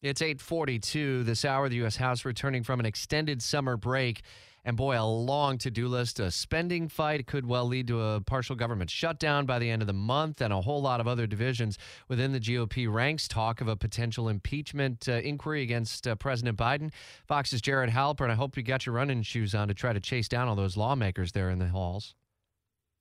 It's 842 this hour. The U.S. House returning from an extended summer break. And boy, a long to do list. A spending fight could well lead to a partial government shutdown by the end of the month and a whole lot of other divisions within the GOP ranks. Talk of a potential impeachment uh, inquiry against uh, President Biden. Fox's Jared Halpern. I hope you got your running shoes on to try to chase down all those lawmakers there in the halls.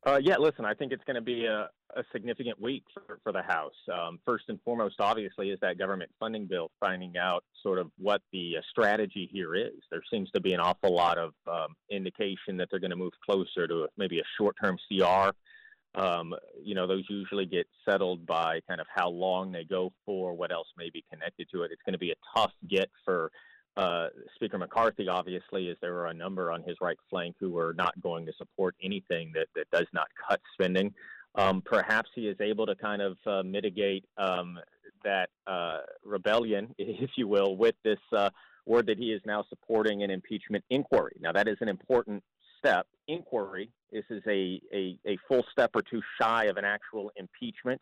Uh, yeah, listen, I think it's going to be a, a significant week for, for the House. Um, first and foremost, obviously, is that government funding bill, finding out sort of what the uh, strategy here is. There seems to be an awful lot of um, indication that they're going to move closer to maybe a short term CR. Um, you know, those usually get settled by kind of how long they go for, what else may be connected to it. It's going to be a tough get for uh, Speaker McCarthy, obviously, is there are a number on his right flank who are not going to support anything that, that does not cut spending. Um, perhaps he is able to kind of uh, mitigate um, that uh, rebellion, if you will, with this uh, word that he is now supporting an impeachment inquiry. Now, that is an important step. Inquiry, this is a, a, a full step or two shy of an actual impeachment.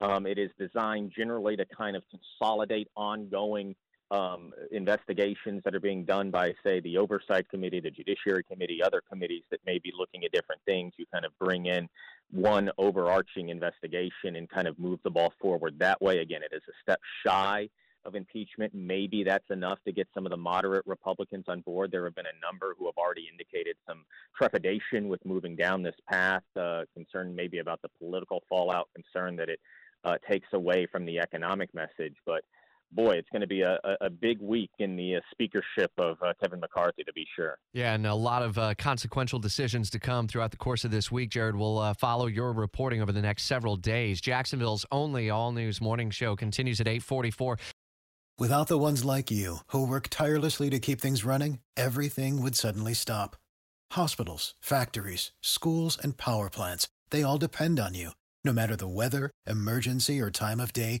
Um, it is designed generally to kind of consolidate ongoing um, investigations that are being done by, say, the Oversight Committee, the Judiciary Committee, other committees that may be looking at different things. You kind of bring in one overarching investigation and kind of move the ball forward that way. Again, it is a step shy of impeachment. Maybe that's enough to get some of the moderate Republicans on board. There have been a number who have already indicated some trepidation with moving down this path, uh, concern maybe about the political fallout, concern that it uh, takes away from the economic message. But boy, it's going to be a, a big week in the uh, speakership of uh, Kevin McCarthy, to be sure. Yeah, and a lot of uh, consequential decisions to come throughout the course of this week. Jared, we'll uh, follow your reporting over the next several days. Jacksonville's only all-news morning show continues at 844. Without the ones like you, who work tirelessly to keep things running, everything would suddenly stop. Hospitals, factories, schools, and power plants, they all depend on you. No matter the weather, emergency, or time of day,